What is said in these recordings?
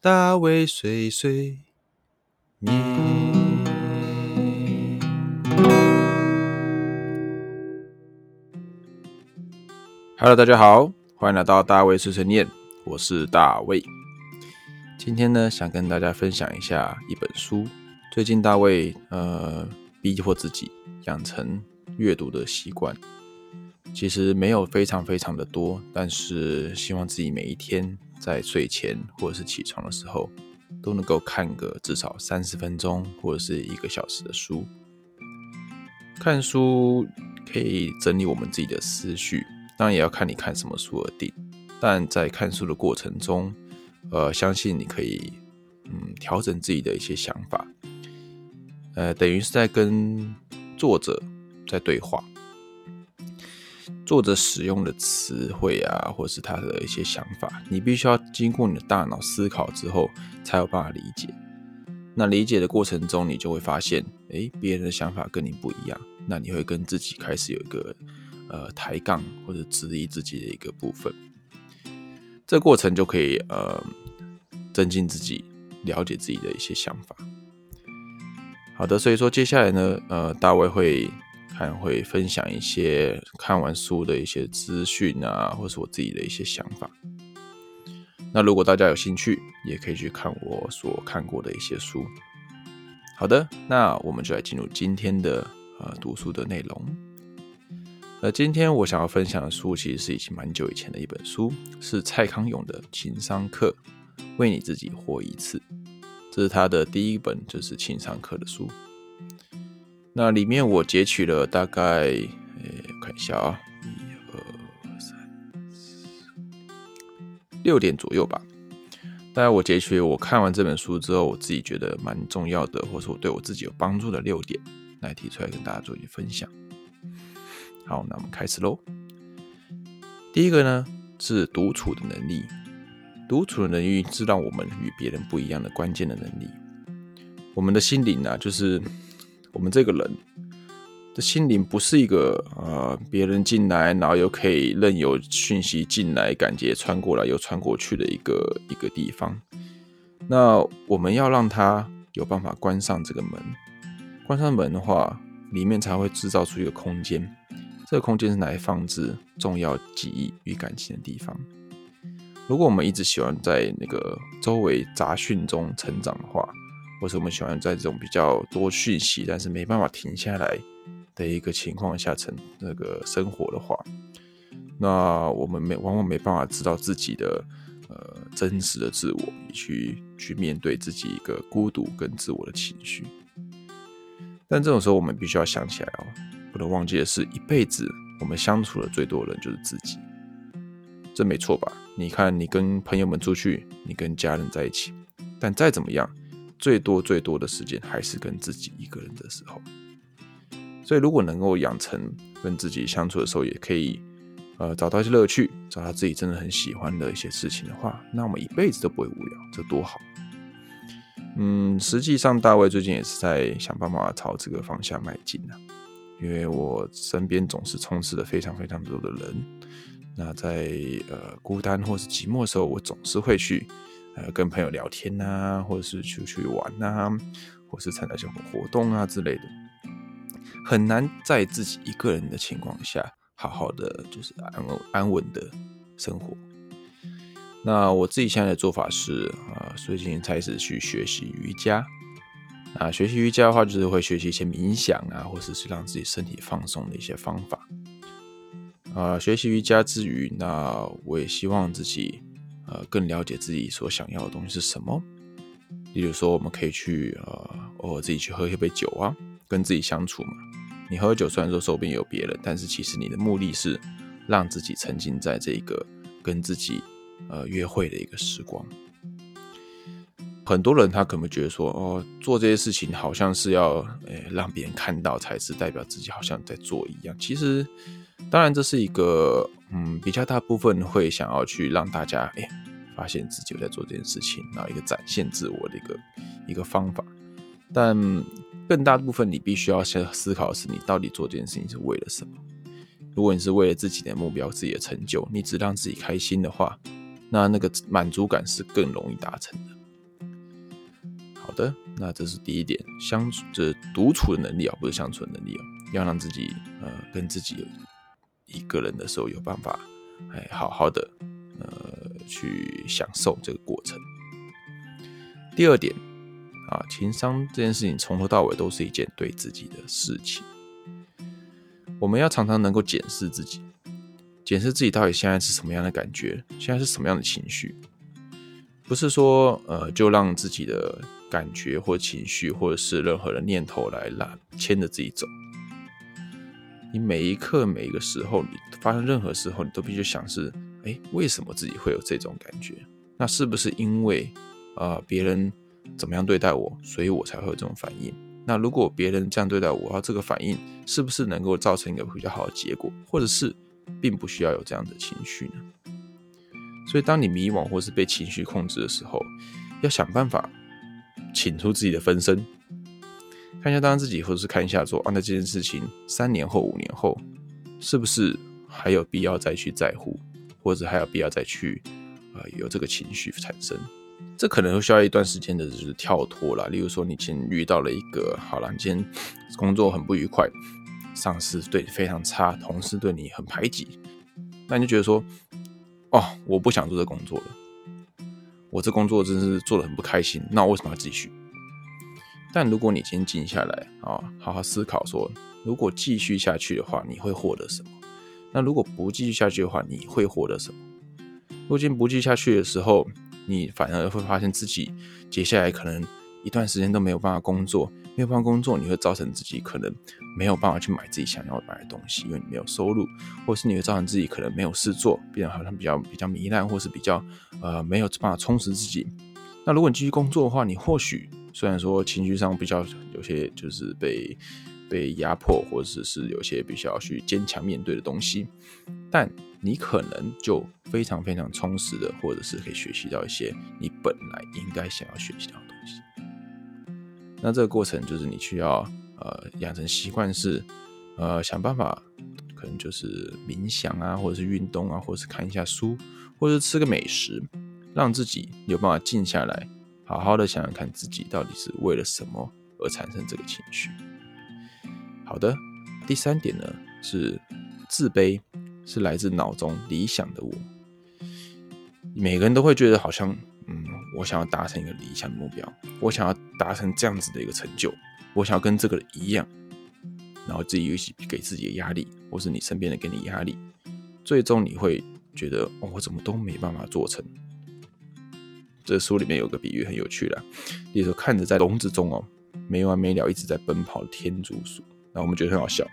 大卫碎碎念。Hello，大家好，欢迎来到大卫碎碎念，我是大卫。今天呢，想跟大家分享一下一本书。最近大卫呃，逼迫自己养成阅读的习惯。其实没有非常非常的多，但是希望自己每一天在睡前或者是起床的时候，都能够看个至少三十分钟或者是一个小时的书。看书可以整理我们自己的思绪，当然也要看你看什么书而定。但在看书的过程中，呃，相信你可以嗯调整自己的一些想法，呃，等于是在跟作者在对话。作者使用的词汇啊，或是他的一些想法，你必须要经过你的大脑思考之后，才有办法理解。那理解的过程中，你就会发现，哎，别人的想法跟你不一样，那你会跟自己开始有一个呃抬杠或者质疑自己的一个部分。这过程就可以呃增进自己了解自己的一些想法。好的，所以说接下来呢，呃，大卫会。看会分享一些看完书的一些资讯啊，或是我自己的一些想法。那如果大家有兴趣，也可以去看我所看过的一些书。好的，那我们就来进入今天的呃读书的内容。呃，今天我想要分享的书，其实是已经蛮久以前的一本书，是蔡康永的《情商课》，为你自己活一次。这是他的第一本就是情商课的书。那里面我截取了大概，呃，看一下啊，一二三四六点左右吧。大概我截取我看完这本书之后，我自己觉得蛮重要的，或者说对我自己有帮助的六点，来提出来跟大家做一些分享。好，那我们开始喽。第一个呢是独处的能力，独处的能力是让我们与别人不一样的关键的能力。我们的心灵啊，就是。我们这个人的心灵不是一个呃，别人进来，然后又可以任由讯息进来，感觉穿过来又穿过去的一个一个地方。那我们要让他有办法关上这个门，关上门的话，里面才会制造出一个空间。这个空间是拿来放置重要记忆与感情的地方。如果我们一直喜欢在那个周围杂讯中成长的话，或是我们喜欢在这种比较多讯息，但是没办法停下来的一个情况下成那个生活的话，那我们没往往没办法知道自己的呃真实的自我，去去面对自己一个孤独跟自我的情绪。但这种时候，我们必须要想起来哦，不能忘记的是，一辈子我们相处的最多的人就是自己，这没错吧？你看，你跟朋友们出去，你跟家人在一起，但再怎么样。最多最多的时间还是跟自己一个人的时候，所以如果能够养成跟自己相处的时候，也可以呃找到一些乐趣，找到自己真的很喜欢的一些事情的话，那我们一辈子都不会无聊，这多好。嗯，实际上大卫最近也是在想办法朝这个方向迈进呢，因为我身边总是充斥着非常非常多的人，那在呃孤单或是寂寞的时候，我总是会去。呃，跟朋友聊天呐，或者是出去玩呐，或是参加什么活动啊之类的，很难在自己一个人的情况下，好好的就是安稳安稳的生活。那我自己现在的做法是，啊，最近开始去学习瑜伽。啊，学习瑜伽的话，就是会学习一些冥想啊，或者是让自己身体放松的一些方法。啊，学习瑜伽之余，那我也希望自己。呃，更了解自己所想要的东西是什么。例如说，我们可以去呃，偶尔自己去喝一杯酒啊，跟自己相处嘛。你喝酒虽然说手边有别人，但是其实你的目的是让自己沉浸在这个跟自己呃约会的一个时光。很多人他可能觉得说，哦，做这些事情好像是要诶让别人看到才是代表自己好像在做一样。其实，当然这是一个。嗯，比较大部分会想要去让大家哎发现自己在做这件事情，然后一个展现自我的一个一个方法。但更大部分你必须要先思考的是，你到底做这件事情是为了什么？如果你是为了自己的目标、自己的成就，你只让自己开心的话，那那个满足感是更容易达成的。好的，那这是第一点，相处这独处的能力啊，不是相处的能力哦，要让自己呃跟自己一个人的时候有办法哎好好的呃去享受这个过程。第二点啊，情商这件事情从头到尾都是一件对自己的事情，我们要常常能够检视自己，检视自己到底现在是什么样的感觉，现在是什么样的情绪，不是说呃就让自己的。感觉或情绪，或者是任何的念头来拉牵着自己走。你每一刻每一个时候，你发生任何时候，你都必须想是：哎，为什么自己会有这种感觉？那是不是因为啊别人怎么样对待我，所以我才会有这种反应？那如果别人这样对待我，而这个反应是不是能够造成一个比较好的结果？或者是并不需要有这样的情绪呢？所以，当你迷惘或是被情绪控制的时候，要想办法。请出自己的分身，看一下当自己，或者是看一下说，啊，那这件事情三年后、五年后，是不是还有必要再去在乎，或者还有必要再去啊有这个情绪产生？这可能会需要一段时间的，就是跳脱了。例如说，你今天遇到了一个，好了，你今天工作很不愉快，上司对你非常差，同事对你很排挤，那你就觉得说，哦，我不想做这工作了。我这工作真是做的很不开心，那我为什么要继续？但如果你今天静下来啊，好好思考说，如果继续下去的话，你会获得什么？那如果不继续下去的话，你会获得什么？如果今不继续下去的时候，你反而会发现自己接下来可能。一段时间都没有办法工作，没有办法工作，你会造成自己可能没有办法去买自己想要买的东西，因为你没有收入，或是你会造成自己可能没有事做，变得好像比较比较糜烂，或是比较呃没有办法充实自己。那如果你继续工作的话，你或许虽然说情绪上比较有些就是被被压迫，或者是有些必须要去坚强面对的东西，但你可能就非常非常充实的，或者是可以学习到一些你本来应该想要学习到的东西。那这个过程就是你需要呃养成习惯，是呃想办法，可能就是冥想啊，或者是运动啊，或者是看一下书，或者是吃个美食，让自己有办法静下来，好好的想想看自己到底是为了什么而产生这个情绪。好的，第三点呢是自卑是来自脑中理想的我，每个人都会觉得好像。嗯，我想要达成一个理想的目标，我想要达成这样子的一个成就，我想要跟这个人一样，然后自己一起给自己的压力，或是你身边人给你压力，最终你会觉得，哦，我怎么都没办法做成。这书里面有个比喻很有趣的，例如说看着在笼子中哦没完没了一直在奔跑的天竺鼠，那我们觉得很好笑，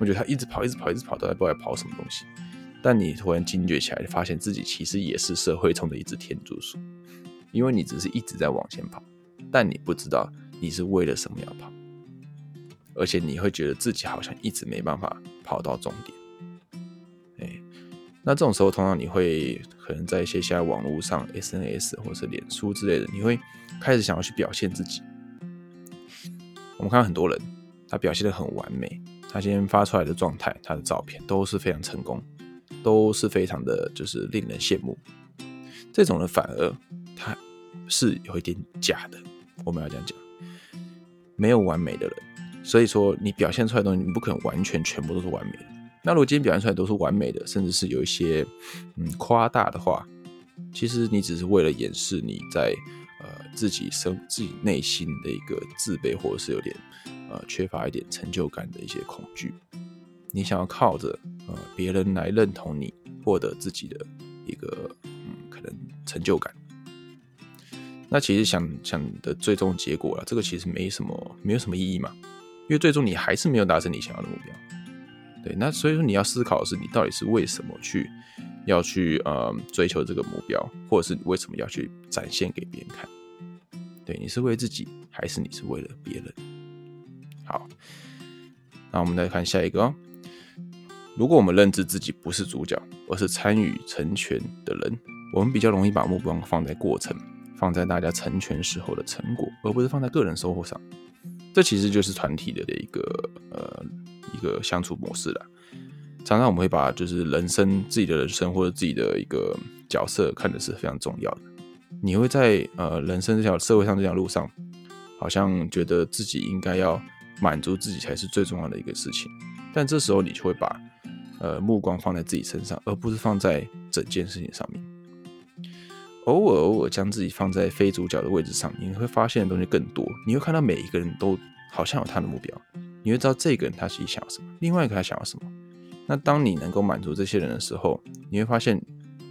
我觉得它一直跑，一直跑，一直跑，都不知道跑什么东西。但你突然惊觉起来，发现自己其实也是社会中的一只天竺鼠。因为你只是一直在往前跑，但你不知道你是为了什么要跑，而且你会觉得自己好像一直没办法跑到终点。哎，那这种时候，通常你会可能在一些现在网络上，SNS 或者脸书之类的，你会开始想要去表现自己。我们看到很多人，他表现的很完美，他今天发出来的状态，他的照片都是非常成功，都是非常的就是令人羡慕。这种人反而。他是有一点假的，我们要这样讲，没有完美的人，所以说你表现出来的东西，你不可能完全全部都是完美的。那如果今天表现出来都是完美的，甚至是有一些嗯夸大的话，其实你只是为了掩饰你在呃自己生自己内心的一个自卑，或者是有点呃缺乏一点成就感的一些恐惧。你想要靠着呃别人来认同你，获得自己的一个嗯可能成就感。那其实想想的最终结果了，这个其实没什么，没有什么意义嘛，因为最终你还是没有达成你想要的目标。对，那所以说你要思考的是，你到底是为什么去要去呃追求这个目标，或者是你为什么要去展现给别人看？对，你是为自己，还是你是为了别人？好，那我们再看下一个哦。如果我们认知自己不是主角，而是参与成全的人，我们比较容易把目光放在过程。放在大家成全时候的成果，而不是放在个人收获上。这其实就是团体的的一个呃一个相处模式了。常常我们会把就是人生自己的人生或者自己的一个角色看的是非常重要的。你会在呃人生这条社会上这条路上好像觉得自己应该要满足自己才是最重要的一个事情。但这时候你就会把呃目光放在自己身上，而不是放在整件事情上面。偶尔偶尔将自己放在非主角的位置上，你会发现的东西更多。你会看到每一个人都好像有他的目标，你会知道这个人他是想要什么，另外一个他想要什么。那当你能够满足这些人的时候，你会发现，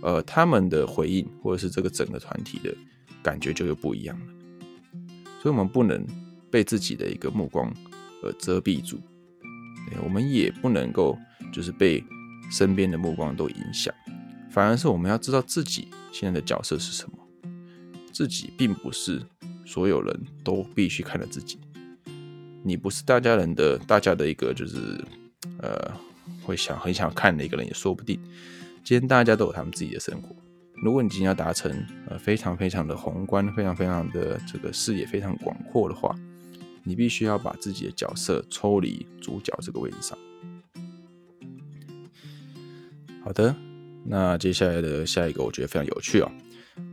呃，他们的回应或者是这个整个团体的感觉就又不一样了。所以，我们不能被自己的一个目光而遮蔽住，我们也不能够就是被身边的目光都影响。反而是我们要知道自己现在的角色是什么，自己并不是所有人都必须看着自己，你不是大家人的大家的一个就是呃会想很想看的一个人也说不定。今天大家都有他们自己的生活，如果你今天要达成呃非常非常的宏观，非常非常的这个视野非常广阔的话，你必须要把自己的角色抽离主角这个位置上。好的。那接下来的下一个，我觉得非常有趣哦。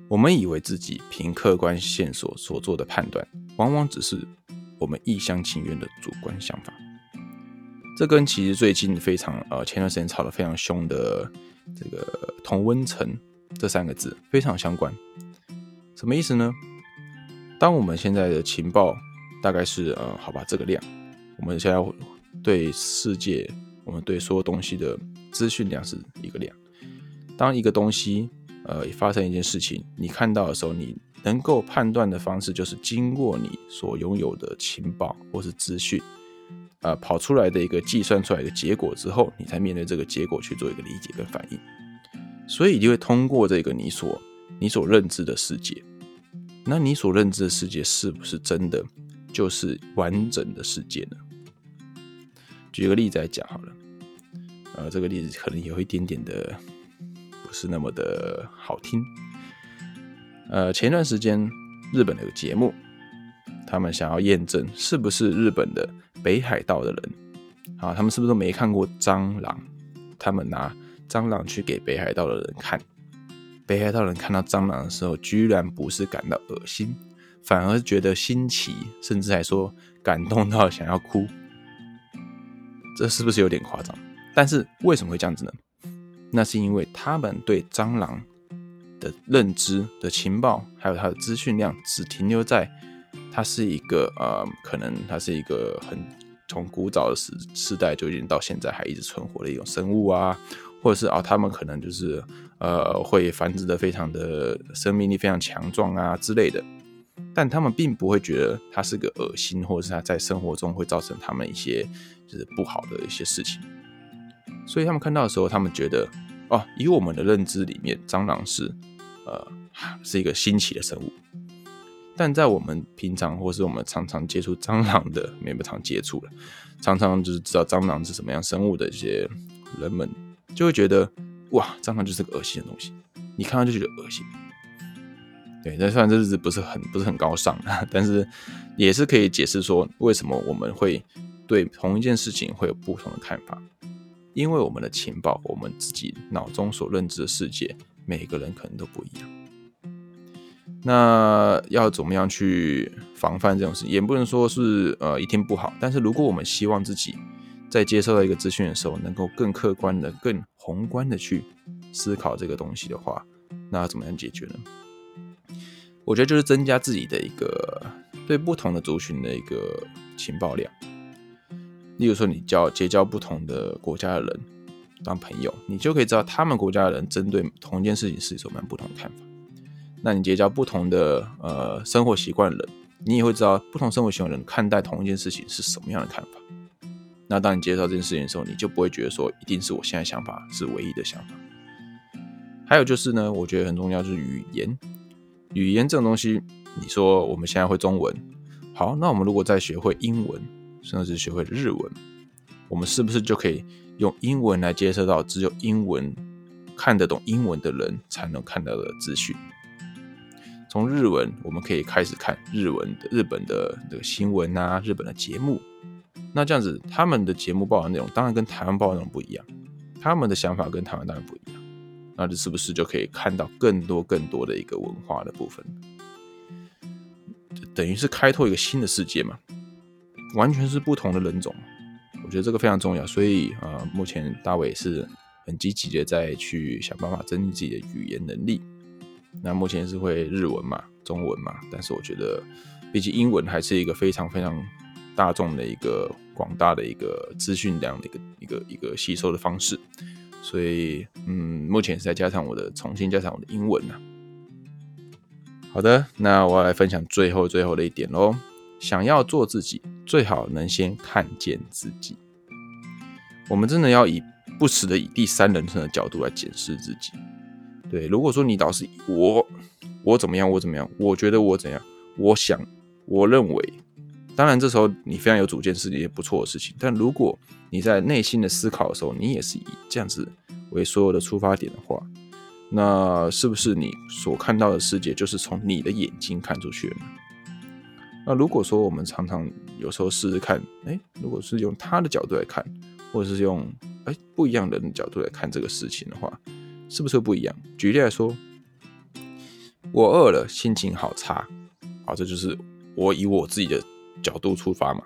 我们以为自己凭客观线索所做的判断，往往只是我们一厢情愿的主观想法。这跟其实最近非常呃前段时间吵得非常凶的这个同温层这三个字非常相关。什么意思呢？当我们现在的情报大概是呃好吧这个量，我们现在对世界，我们对所有东西的资讯量是一个量。当一个东西，呃，发生一件事情，你看到的时候，你能够判断的方式就是经过你所拥有的情报或是资讯，呃，跑出来的一个计算出来的结果之后，你才面对这个结果去做一个理解跟反应。所以，你就会通过这个你所你所认知的世界，那你所认知的世界是不是真的就是完整的世界呢？举个例子来讲好了，呃，这个例子可能有一点点的。不是那么的好听。呃，前一段时间日本有个节目，他们想要验证是不是日本的北海道的人啊，他们是不是都没看过蟑螂？他们拿蟑螂去给北海道的人看，北海道人看到蟑螂的时候，居然不是感到恶心，反而觉得新奇，甚至还说感动到想要哭。这是不是有点夸张？但是为什么会这样子呢？那是因为他们对蟑螂的认知的情报，还有它的资讯量，只停留在它是一个呃，可能它是一个很从古早的时时代就已经到现在还一直存活的一种生物啊，或者是啊，他们可能就是呃会繁殖的非常的生命力非常强壮啊之类的，但他们并不会觉得它是个恶心，或者是它在生活中会造成他们一些就是不好的一些事情。所以他们看到的时候，他们觉得，哦，以我们的认知里面，蟑螂是，呃，是一个新奇的生物。但在我们平常或是我们常常接触蟑螂的，没有常接触了，常常就是知道蟑螂是什么样生物的一些人们，就会觉得，哇，蟑螂就是个恶心的东西，你看到就觉得恶心。对，那虽然这日子不是很不是很高尚，但是也是可以解释说，为什么我们会对同一件事情会有不同的看法。因为我们的情报，我们自己脑中所认知的世界，每个人可能都不一样。那要怎么样去防范这种事？也不能说是呃一定不好。但是如果我们希望自己在接受到一个资讯的时候，能够更客观的、更宏观的去思考这个东西的话，那要怎么样解决呢？我觉得就是增加自己的一个对不同的族群的一个情报量。例如说，你交结交不同的国家的人当朋友，你就可以知道他们国家的人针对同一件事情是什么样不同的看法。那你结交不同的呃生活习惯的人，你也会知道不同生活习惯的人看待同一件事情是什么样的看法。那当你接受这件事情的时候，你就不会觉得说一定是我现在想法是唯一的想法。还有就是呢，我觉得很重要就是语言，语言这种东西，你说我们现在会中文，好，那我们如果再学会英文。甚至学会日文，我们是不是就可以用英文来接收到只有英文看得懂英文的人才能看到的资讯？从日文，我们可以开始看日文的日本的这个新闻啊，日本的节目。那这样子，他们的节目报的内容当然跟台湾报的内容不一样，他们的想法跟台湾当然不一样。那这是不是就可以看到更多更多的一个文化的部分？等于是开拓一个新的世界嘛，完全是不同的人种。我觉得这个非常重要，所以呃，目前大卫是很积极的在去想办法增进自己的语言能力。那目前是会日文嘛，中文嘛，但是我觉得，毕竟英文还是一个非常非常大众的一个广大的一个资讯量的一个一个一个吸收的方式。所以，嗯，目前是在加强我的，重新加强我的英文呢。好的，那我要来分享最后最后的一点喽。想要做自己，最好能先看见自己。我们真的要以不时的以第三人称的角度来检视自己。对，如果说你老是我，我怎么样，我怎么样，我觉得我怎样，我想，我认为，当然这时候你非常有主见是一件不错的事情。但如果你在内心的思考的时候，你也是以这样子为所有的出发点的话，那是不是你所看到的世界就是从你的眼睛看出去的呢？那如果说我们常常有时候试试看，哎，如果是用他的角度来看，或者是用哎不一样的角度来看这个事情的话，是不是不一样？举例来说，我饿了，心情好差，好，这就是我以我自己的角度出发嘛，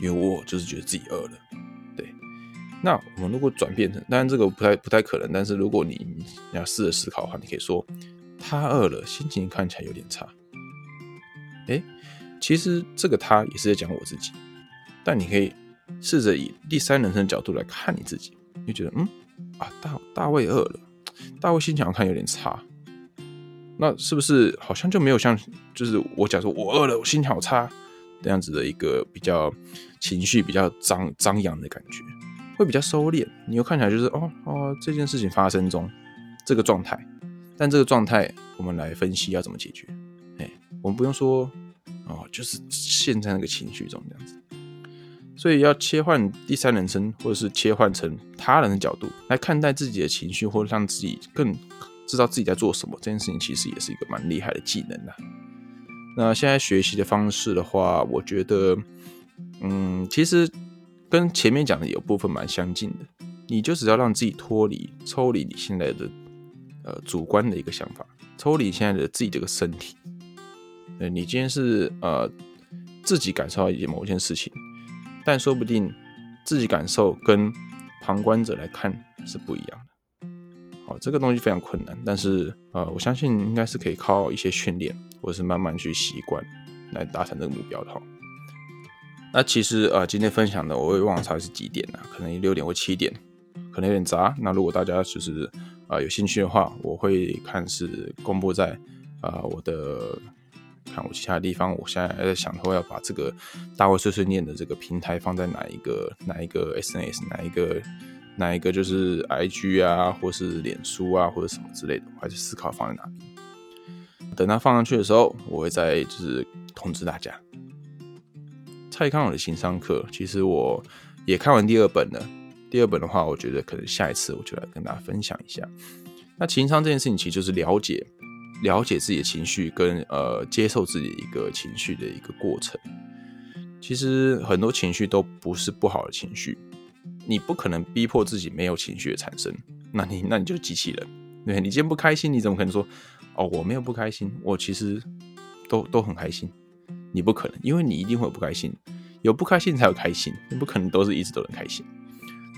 因为我就是觉得自己饿了，对。那我们如果转变成，当然这个不太不太可能，但是如果你你要试着思考的话，你可以说他饿了，心情看起来有点差，哎。其实这个他也是在讲我自己，但你可以试着以第三人称角度来看你自己，你觉得嗯啊大大卫饿了，大卫心情看有点差，那是不是好像就没有像就是我假如说我饿了，我心情好差这样子的一个比较情绪比较张张扬的感觉，会比较收敛，你又看起来就是哦哦这件事情发生中这个状态，但这个状态我们来分析要怎么解决，哎，我们不用说。哦，就是陷在那个情绪中这样子，所以要切换第三人称，或者是切换成他人的角度来看待自己的情绪，或者让自己更知道自己在做什么。这件事情其实也是一个蛮厉害的技能呐。那现在学习的方式的话，我觉得，嗯，其实跟前面讲的有部分蛮相近的。你就只要让自己脱离、抽离你现在的呃主观的一个想法，抽离现在的自己这个身体。呃，你今天是呃自己感受到一件某件事情，但说不定自己感受跟旁观者来看是不一样的。好，这个东西非常困难，但是呃，我相信应该是可以靠一些训练，或者是慢慢去习惯来达成这个目标的哈。那其实呃，今天分享的我也忘了它是几点了，可能六点或七点，可能有点杂。那如果大家就是啊有兴趣的话，我会看是公布在啊我的。看我其他地方，我现在还在想说要把这个大卫碎碎念的这个平台放在哪一个哪一个 SNS 哪一个哪一个就是 IG 啊，或是脸书啊，或者什么之类的，我还是思考放在哪边。等它放上去的时候，我会再就是通知大家。蔡康永的情商课，其实我也看完第二本了。第二本的话，我觉得可能下一次我就来跟大家分享一下。那情商这件事情，其实就是了解。了解自己的情绪跟呃接受自己一个情绪的一个过程，其实很多情绪都不是不好的情绪，你不可能逼迫自己没有情绪的产生，那你那你就机器人，对你今天不开心，你怎么可能说哦我没有不开心，我其实都都很开心，你不可能，因为你一定会有不开心，有不开心才有开心，你不可能都是一直都很开心，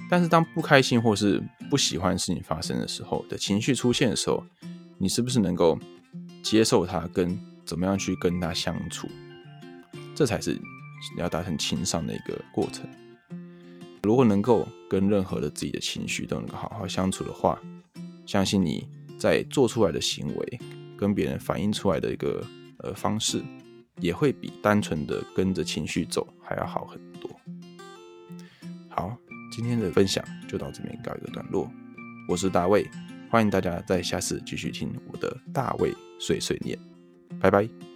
但是当不开心或是不喜欢的事情发生的时候的情绪出现的时候。你是不是能够接受他，跟怎么样去跟他相处？这才是要达成情商的一个过程。如果能够跟任何的自己的情绪都能够好好相处的话，相信你在做出来的行为跟别人反映出来的一个呃方式，也会比单纯的跟着情绪走还要好很多。好，今天的分享就到这边告一个段落。我是大卫。欢迎大家在下次继续听我的大卫碎碎念，拜拜。